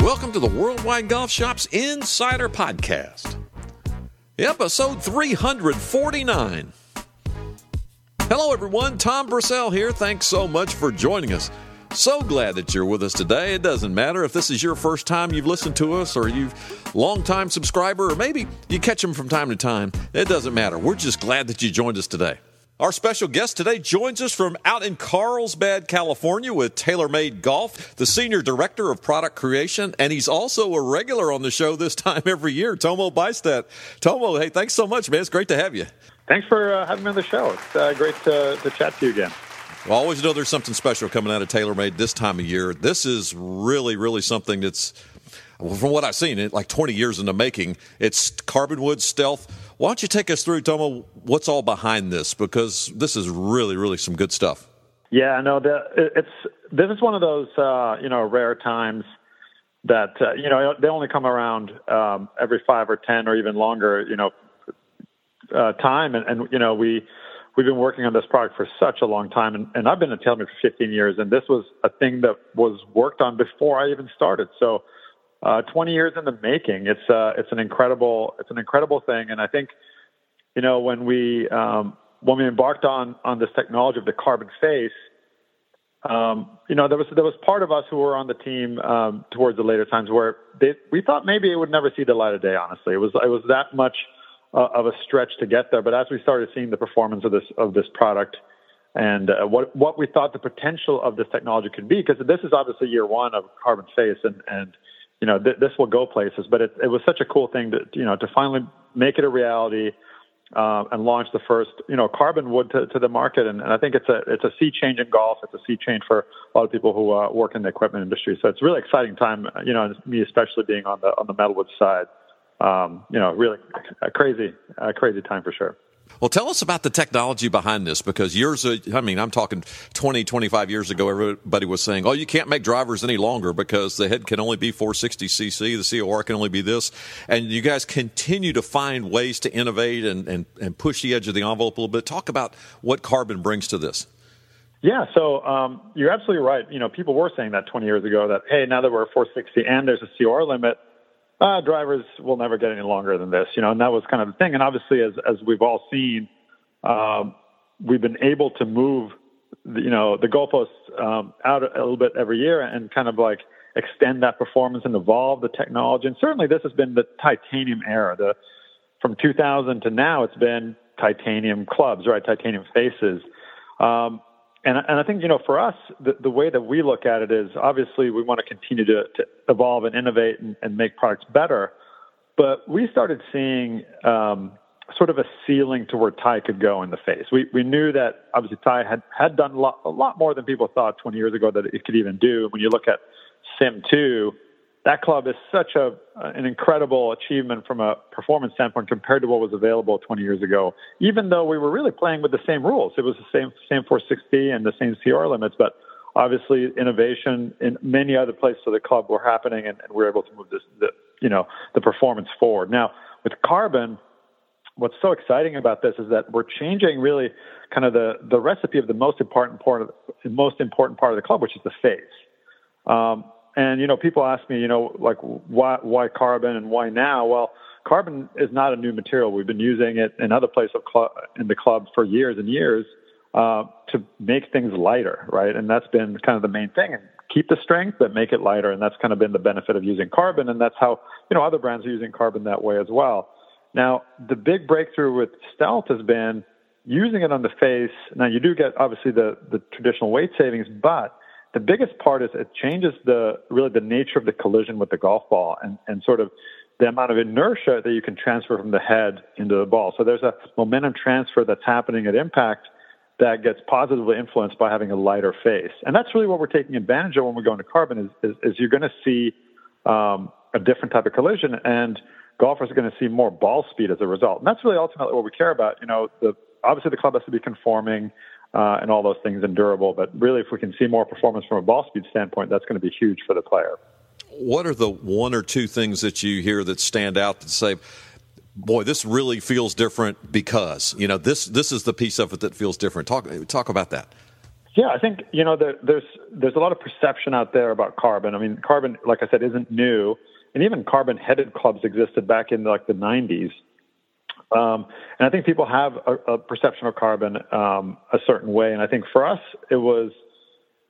Welcome to the Worldwide Golf Shops Insider Podcast, episode 349. Hello, everyone. Tom Brissell here. Thanks so much for joining us. So glad that you're with us today. It doesn't matter if this is your first time you've listened to us or you've long-time subscriber or maybe you catch them from time to time. It doesn't matter. We're just glad that you joined us today. Our special guest today joins us from out in Carlsbad, California with TaylorMade Golf, the Senior Director of Product Creation, and he's also a regular on the show this time every year, Tomo Bystedt. Tomo, hey, thanks so much, man. It's great to have you. Thanks for uh, having me on the show. It's uh, great to, to chat to you again. Well, I always know there's something special coming out of TaylorMade this time of year. This is really, really something that's, from what I've seen, it like 20 years in the making. It's carbon wood stealth why don't you take us through, Tomo, what's all behind this? Because this is really, really some good stuff. Yeah, no, the, it's this is one of those uh, you know rare times that uh, you know they only come around um, every five or ten or even longer, you know, uh, time, and, and you know we we've been working on this product for such a long time, and, and I've been at TaylorMade for 15 years, and this was a thing that was worked on before I even started. So uh, 20 years in the making. It's uh, it's an incredible it's an incredible thing, and I think you know when we um, when we embarked on on this technology of the carbon face, um, you know there was there was part of us who were on the team um, towards the later times where they, we thought maybe it would never see the light of day. Honestly, it was it was that much uh, of a stretch to get there. But as we started seeing the performance of this of this product and uh, what what we thought the potential of this technology could be, because this is obviously year one of carbon face, and and you know, th- this will go places. But it, it was such a cool thing to, you know, to finally make it a reality uh, and launch the first, you know, carbon wood to, to the market. And, and, I think it's a it's a sea change in golf. It's a sea change for a lot of people who uh, work in the equipment industry. So it's a really exciting time, you know, me especially being on the on the metalwood side. Um, you know, really a crazy, a crazy time for sure. Well, tell us about the technology behind this because years, I mean, I'm talking 20, 25 years ago, everybody was saying, oh, you can't make drivers any longer because the head can only be 460cc, the COR can only be this. And you guys continue to find ways to innovate and, and, and push the edge of the envelope a little bit. Talk about what carbon brings to this. Yeah, so um, you're absolutely right. You know, people were saying that 20 years ago that, hey, now that we're 460 and there's a COR limit, uh, drivers will never get any longer than this, you know, and that was kind of the thing. And obviously, as as we've all seen, um, we've been able to move, the, you know, the goalposts um, out a little bit every year and kind of like extend that performance and evolve the technology. And certainly, this has been the titanium era. The from 2000 to now, it's been titanium clubs, right? Titanium faces. Um, and, and I think, you know, for us, the, the way that we look at it is obviously we want to continue to, to evolve and innovate and, and make products better. But we started seeing um, sort of a ceiling to where Ti could go in the face. We, we knew that obviously Ti had, had done a lot, a lot more than people thought 20 years ago that it could even do. When you look at Sim 2, that club is such a an incredible achievement from a performance standpoint compared to what was available 20 years ago. Even though we were really playing with the same rules, it was the same same 460 and the same CR limits, but obviously innovation in many other places of the club were happening, and, and we were able to move this the you know the performance forward. Now with carbon. What's so exciting about this is that we're changing really kind of the, the recipe of the most important part of the most important part of the club, which is the face. Um, and you know, people ask me, you know, like why why carbon and why now? Well, carbon is not a new material. We've been using it in other places cl- in the club for years and years uh, to make things lighter, right? And that's been kind of the main thing. And keep the strength, but make it lighter. And that's kind of been the benefit of using carbon. And that's how you know other brands are using carbon that way as well. Now, the big breakthrough with Stealth has been using it on the face. Now, you do get obviously the the traditional weight savings, but the biggest part is it changes the really the nature of the collision with the golf ball and, and sort of the amount of inertia that you can transfer from the head into the ball. So there's a momentum transfer that's happening at impact that gets positively influenced by having a lighter face. And that's really what we're taking advantage of when we go into carbon is, is, is you're going to see um, a different type of collision and golfers are going to see more ball speed as a result. And that's really ultimately what we care about. You know, the, obviously the club has to be conforming uh, and all those things and durable. But really, if we can see more performance from a ball speed standpoint, that's going to be huge for the player. What are the one or two things that you hear that stand out that say, boy, this really feels different because you know this this is the piece of it that feels different. Talk talk about that. Yeah, I think you know there, there's there's a lot of perception out there about carbon. I mean, carbon, like I said, isn't new, and even carbon-headed clubs existed back in like the 90s. Um, and I think people have a, a perception of carbon um, a certain way, and I think for us it was,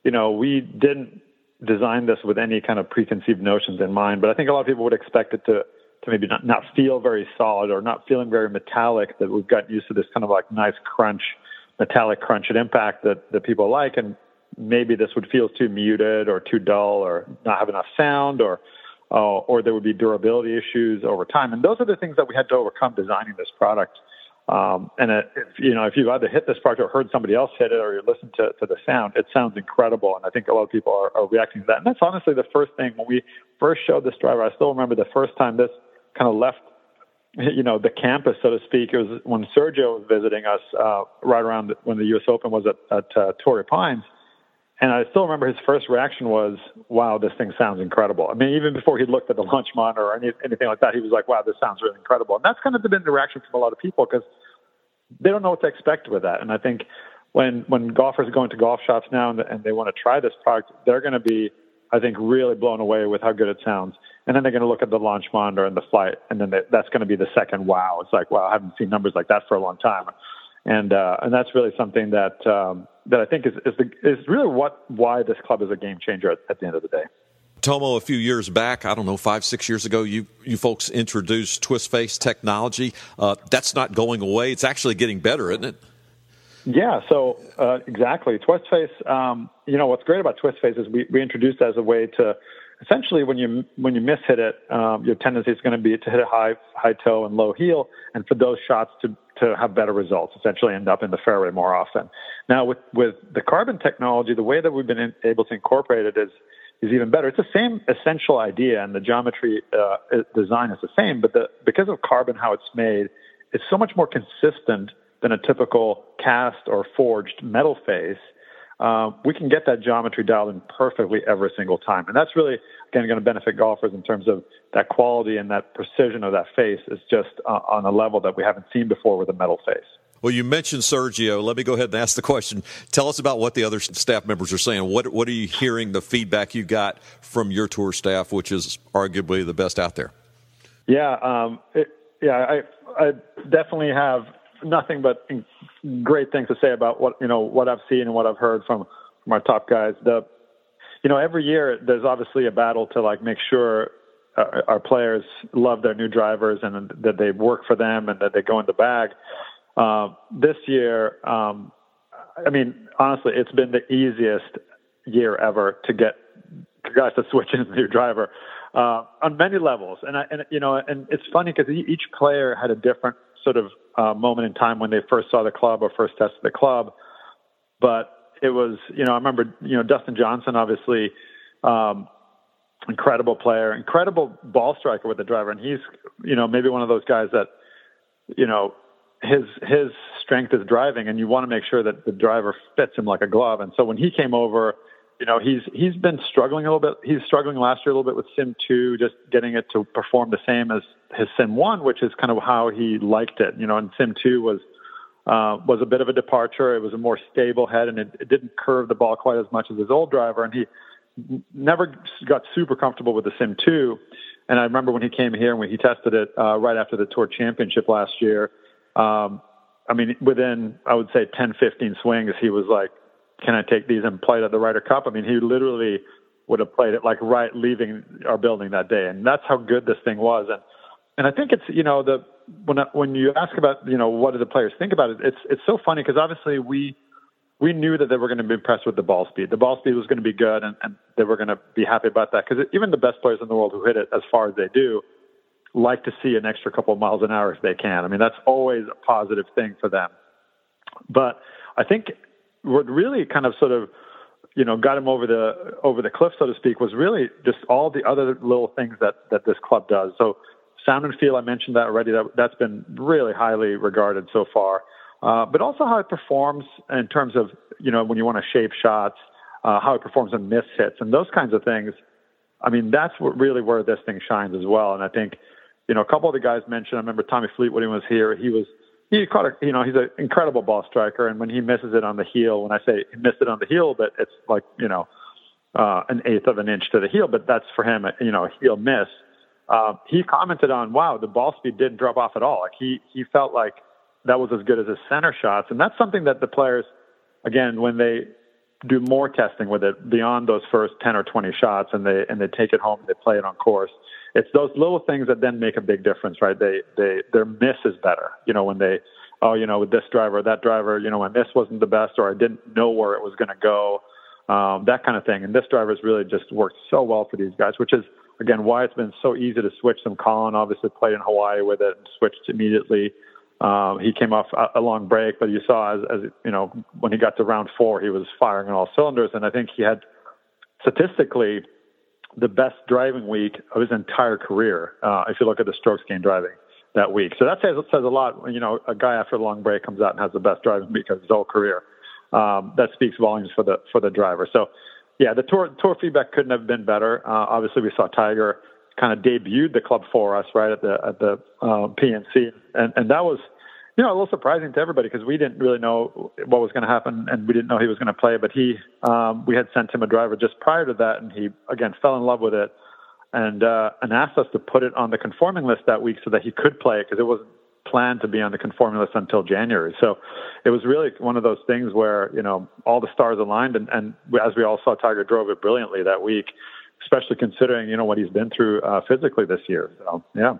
you know, we didn't design this with any kind of preconceived notions in mind, but I think a lot of people would expect it to to maybe not, not feel very solid or not feeling very metallic. That we've gotten used to this kind of like nice crunch metallic crunch and impact that, that people like. And maybe this would feel too muted or too dull or not have enough sound or, uh, or there would be durability issues over time. And those are the things that we had to overcome designing this product. Um, and it, if, you know, if you've either hit this product or heard somebody else hit it or you listen to, to the sound, it sounds incredible. And I think a lot of people are, are reacting to that. And that's honestly the first thing when we first showed this driver. I still remember the first time this kind of left you know, the campus, so to speak. It was when Sergio was visiting us uh, right around when the U.S. Open was at, at uh, Torrey Pines. And I still remember his first reaction was, wow, this thing sounds incredible. I mean, even before he looked at the launch monitor or any, anything like that, he was like, wow, this sounds really incredible. And that's kind of been the reaction from a lot of people because they don't know what to expect with that. And I think when, when golfers go into golf shops now and, and they want to try this product, they're going to be, I think, really blown away with how good it sounds and then they're going to look at the launch monitor and the flight, and then they, that's going to be the second wow. It's like, wow, I haven't seen numbers like that for a long time, and uh, and that's really something that um, that I think is is, the, is really what why this club is a game changer at, at the end of the day. Tomo, a few years back, I don't know, five, six years ago, you, you folks introduced twist face technology. Uh, that's not going away. It's actually getting better, isn't it? Yeah, so uh, exactly. Twist face, um, you know, what's great about twist face is we, we introduced as a way to essentially when you when you miss hit it, um, your tendency is going to be to hit a high high toe and low heel, and for those shots to to have better results, essentially end up in the fairway more often. Now with with the carbon technology, the way that we've been in, able to incorporate it is is even better. It's the same essential idea, and the geometry uh, design is the same, but the because of carbon how it's made, it's so much more consistent than a typical cast or forged metal face uh, we can get that geometry dialed in perfectly every single time. And that's really, again, going to benefit golfers in terms of that quality and that precision of that face is just uh, on a level that we haven't seen before with a metal face. Well, you mentioned Sergio. Let me go ahead and ask the question. Tell us about what the other staff members are saying. What What are you hearing? The feedback you got from your tour staff, which is arguably the best out there. Yeah, um, it, yeah, I, I definitely have nothing but great things to say about what you know what I've seen and what I've heard from from our top guys. The you know every year there's obviously a battle to like make sure uh, our players love their new drivers and that they work for them and that they go in the bag. Uh, this year, um, I mean, honestly, it's been the easiest year ever to get guys to switch into the new driver uh, on many levels. And I, and you know, and it's funny because each player had a different sort of uh, moment in time when they first saw the club or first tested the club. But it was, you know, I remember, you know, Dustin Johnson, obviously, um, incredible player, incredible ball striker with the driver, and he's, you know, maybe one of those guys that, you know, his his strength is driving, and you want to make sure that the driver fits him like a glove. And so when he came over, you know, he's he's been struggling a little bit. He's struggling last year a little bit with Sim two, just getting it to perform the same as his Sim one, which is kind of how he liked it. You know, and Sim two was uh, was a bit of a departure. It was a more stable head, and it, it didn't curve the ball quite as much as his old driver. And he never got super comfortable with the Sim two. And I remember when he came here and when he tested it uh, right after the Tour Championship last year. Um, I mean, within I would say 10, 15 swings, he was like can I take these and play it at the Ryder Cup? I mean, he literally would have played it like right leaving our building that day, and that's how good this thing was. And and I think it's you know the when when you ask about you know what do the players think about it, it's it's so funny because obviously we we knew that they were going to be impressed with the ball speed. The ball speed was going to be good, and, and they were going to be happy about that because even the best players in the world who hit it as far as they do like to see an extra couple of miles an hour if they can. I mean, that's always a positive thing for them. But I think what really kind of sort of you know got him over the over the cliff, so to speak, was really just all the other little things that that this club does. So sound and feel, I mentioned that already. That that's been really highly regarded so far. Uh, but also how it performs in terms of you know when you want to shape shots, uh, how it performs in miss hits and those kinds of things. I mean, that's what really where this thing shines as well. And I think you know, a couple of the guys mentioned. I remember Tommy Fleetwood when he was here. He was he caught a you know he's an incredible ball striker, and when he misses it on the heel, when I say he missed it on the heel, but it's like you know uh, an eighth of an inch to the heel, but that's for him, you know, a heel miss. Uh, he commented on, wow, the ball speed didn't drop off at all. Like he he felt like that was as good as his center shots, and that's something that the players, again, when they do more testing with it beyond those first 10 or 20 shots and they and they take it home and they play it on course. It's those little things that then make a big difference right? They they their miss is better. You know when they oh you know with this driver that driver you know my miss wasn't the best or i didn't know where it was going to go um, that kind of thing. And this driver has really just worked so well for these guys which is again why it's been so easy to switch them collin obviously played in hawaii with it and switched immediately um, he came off a, a long break, but you saw as, as you know when he got to round four, he was firing on all cylinders, and I think he had statistically the best driving week of his entire career. Uh, if you look at the strokes gained driving that week, so that says says a lot. You know, a guy after a long break comes out and has the best driving week of his whole career. Um, that speaks volumes for the for the driver. So, yeah, the tour tour feedback couldn't have been better. Uh, obviously, we saw Tiger kind of debuted the club for us right at the at the uh, PNC, and and that was you know a little surprising to everybody because we didn't really know what was going to happen and we didn't know he was going to play. But he um, we had sent him a driver just prior to that, and he again fell in love with it and uh, and asked us to put it on the conforming list that week so that he could play it because it wasn't planned to be on the conforming list until January. So it was really one of those things where you know all the stars aligned, and, and as we all saw, Tiger drove it brilliantly that week especially considering you know what he's been through uh, physically this year. So yeah.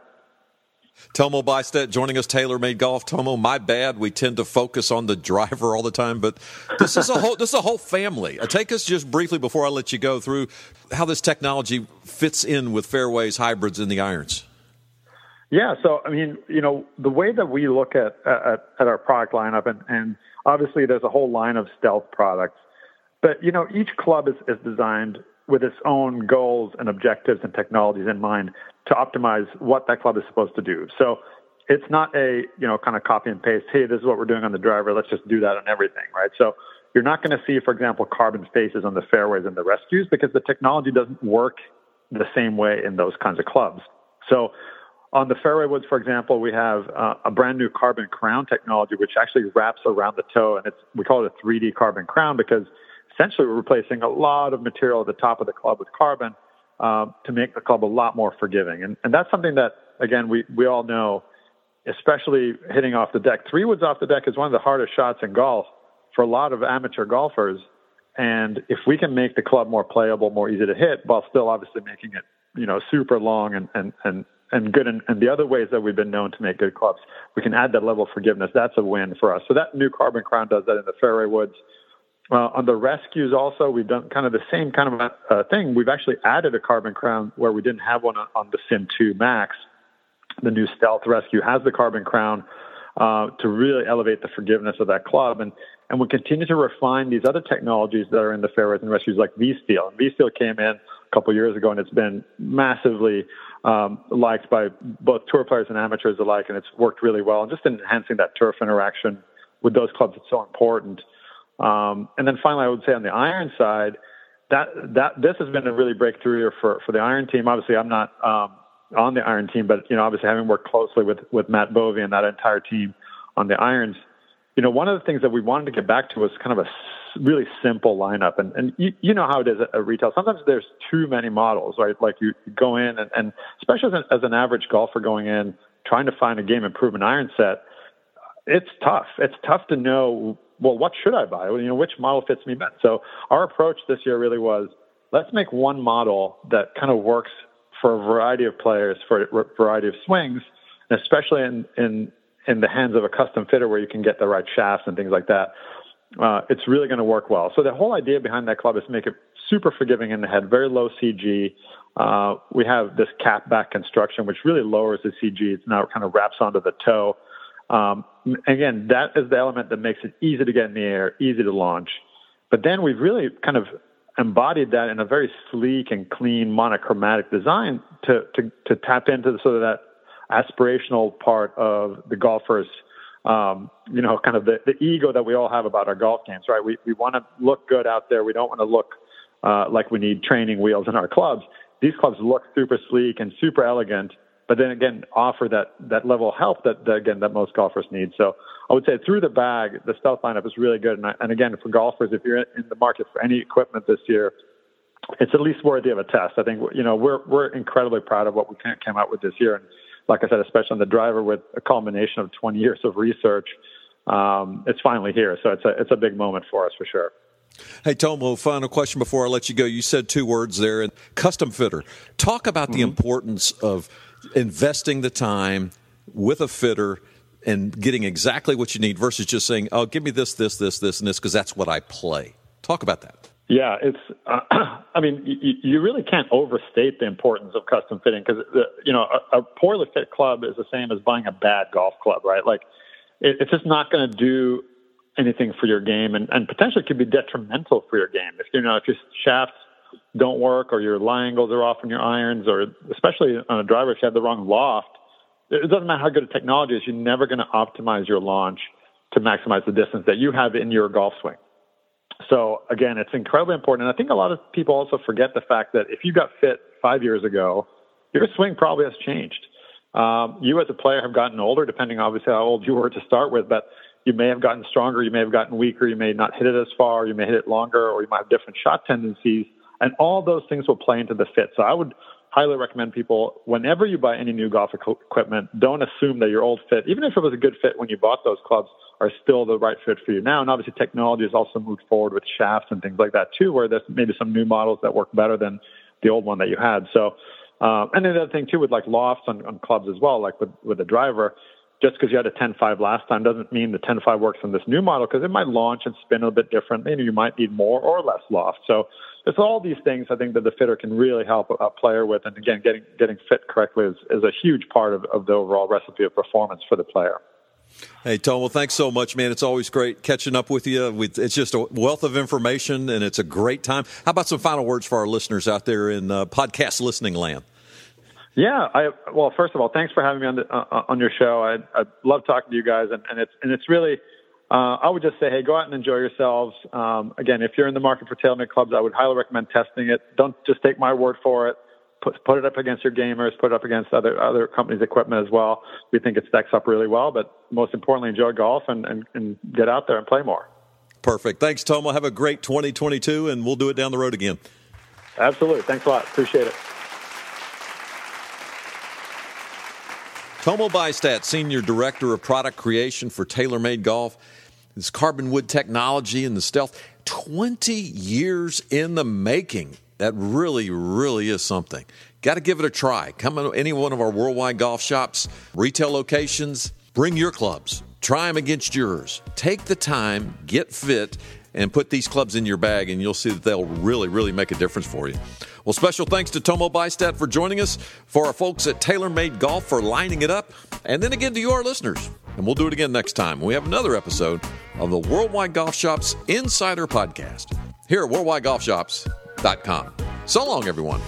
Tomo Bystedt joining us, TaylorMade Golf. Tomo, my bad. We tend to focus on the driver all the time, but this is a whole this is a whole family. Uh, take us just briefly before I let you go through how this technology fits in with fairways, hybrids, and the irons. Yeah, so I mean, you know, the way that we look at at, at our product lineup, and, and obviously there's a whole line of stealth products, but you know, each club is, is designed with its own goals and objectives and technologies in mind to optimize what that club is supposed to do. So it's not a, you know, kind of copy and paste, hey, this is what we're doing on the driver, let's just do that on everything, right? So you're not going to see, for example, carbon faces on the fairways and the rescues because the technology doesn't work the same way in those kinds of clubs. So on the fairway woods, for example, we have uh, a brand new carbon crown technology, which actually wraps around the toe, and it's we call it a 3D carbon crown because essentially replacing a lot of material at the top of the club with carbon uh, to make the club a lot more forgiving. And, and that's something that, again, we, we all know, especially hitting off the deck. Three woods off the deck is one of the hardest shots in golf for a lot of amateur golfers. And if we can make the club more playable, more easy to hit, while still obviously making it, you know, super long and, and, and, and good and, and the other ways that we've been known to make good clubs, we can add that level of forgiveness. That's a win for us. So that new carbon crown does that in the fairway woods. Uh, on the rescues, also, we've done kind of the same kind of uh, thing. We've actually added a carbon crown where we didn't have one on, on the Sim 2 Max. The new Stealth Rescue has the carbon crown uh, to really elevate the forgiveness of that club. And, and we continue to refine these other technologies that are in the fairways and rescues like V-Steel. V-Steel came in a couple years ago and it's been massively um, liked by both tour players and amateurs alike. And it's worked really well. And just enhancing that turf interaction with those clubs, it's so important. Um, and then finally, I would say on the iron side, that that this has been a really breakthrough year for for the iron team. Obviously, I'm not um, on the iron team, but you know, obviously having worked closely with with Matt Bovee and that entire team on the irons, you know, one of the things that we wanted to get back to was kind of a really simple lineup. And and you, you know how it is at, retail. Sometimes there's too many models, right? Like you go in and, and especially as an, as an average golfer going in trying to find a game improvement iron set, it's tough. It's tough to know well, what should I buy? You know, which model fits me best? So our approach this year really was let's make one model that kind of works for a variety of players, for a variety of swings, and especially in, in, in the hands of a custom fitter where you can get the right shafts and things like that. Uh, it's really going to work well. So the whole idea behind that club is make it super forgiving in the head, very low CG. Uh, we have this cap back construction, which really lowers the CG. It's now kind of wraps onto the toe. Um, again, that is the element that makes it easy to get in the air, easy to launch. But then we've really kind of embodied that in a very sleek and clean monochromatic design to, to, to tap into the, sort of that aspirational part of the golfer's, um, you know, kind of the, the ego that we all have about our golf games, right? We, we want to look good out there. We don't want to look uh, like we need training wheels in our clubs. These clubs look super sleek and super elegant but then again, offer that, that level of help that, that, again, that most golfers need. So I would say through the bag, the stealth lineup is really good. And, I, and again, for golfers, if you're in the market for any equipment this year, it's at least worthy of a test. I think, you know, we're, we're incredibly proud of what we came out with this year. And like I said, especially on the driver with a culmination of 20 years of research, um, it's finally here. So it's a, it's a big moment for us for sure. Hey, Tomo, final question before I let you go. You said two words there and custom fitter. Talk about mm-hmm. the importance of investing the time with a fitter and getting exactly what you need versus just saying, oh, give me this, this, this, this, and this, because that's what I play. Talk about that. Yeah, it's. Uh, I mean, you, you, really can't overstate the importance of custom fitting because you know a, a, poorly fit club is the same as buying a bad golf club, right? Like, it, it's just not going to do anything for your game, and, and potentially could be detrimental for your game if you know if your shafts don't work or your lie angles are off on your irons, or especially on a driver if you have the wrong loft. It doesn't matter how good a technology is, you're never going to optimize your launch to maximize the distance that you have in your golf swing. So again, it's incredibly important. And I think a lot of people also forget the fact that if you got fit five years ago, your swing probably has changed. Um, you as a player have gotten older, depending obviously how old you were to start with, but you may have gotten stronger, you may have gotten weaker, you may not hit it as far, you may hit it longer, or you might have different shot tendencies. And all those things will play into the fit. So I would highly recommend people, whenever you buy any new golf equipment, don't assume that your old fit, even if it was a good fit when you bought those clubs, are still the right fit for you now. And obviously, technology has also moved forward with shafts and things like that too, where there's maybe some new models that work better than the old one that you had. So, um, and the other thing too with like lofts on, on clubs as well, like with with the driver, just because you had a 10.5 last time doesn't mean the 10.5 works on this new model because it might launch and spin a bit differently Maybe you might need more or less loft. So it's all these things I think that the fitter can really help a, player with. And again, getting getting fit correctly is, is a huge part of, of the overall recipe of performance for the player. Hey, Tom, well, thanks so much, man. It's always great catching up with you. It's just a wealth of information, and it's a great time. How about some final words for our listeners out there in uh, podcast listening land? Yeah, I well, first of all, thanks for having me on the, uh, on your show. I, I love talking to you guys, and, and it's and it's really. Uh, I would just say, hey, go out and enjoy yourselves. Um, again, if you're in the market for TaylorMade clubs, I would highly recommend testing it. Don't just take my word for it. Put, put it up against your gamers, put it up against other other companies' equipment as well. We think it stacks up really well, but most importantly, enjoy golf and, and, and get out there and play more. Perfect. Thanks, Tomo. Have a great 2022, and we'll do it down the road again. Absolutely. Thanks a lot. Appreciate it. Tomo Bystedt, Senior Director of Product Creation for TaylorMade Golf. This carbon wood technology and the stealth, 20 years in the making. That really, really is something. Got to give it a try. Come to any one of our worldwide golf shops, retail locations, bring your clubs, try them against yours. Take the time, get fit, and put these clubs in your bag, and you'll see that they'll really, really make a difference for you. Well, special thanks to Tomo Bystedt for joining us, for our folks at TaylorMade Golf for lining it up, and then again to you, our listeners. And we'll do it again next time. We have another episode of the Worldwide Golf Shops Insider Podcast here at worldwidegolfshops.com. So long, everyone.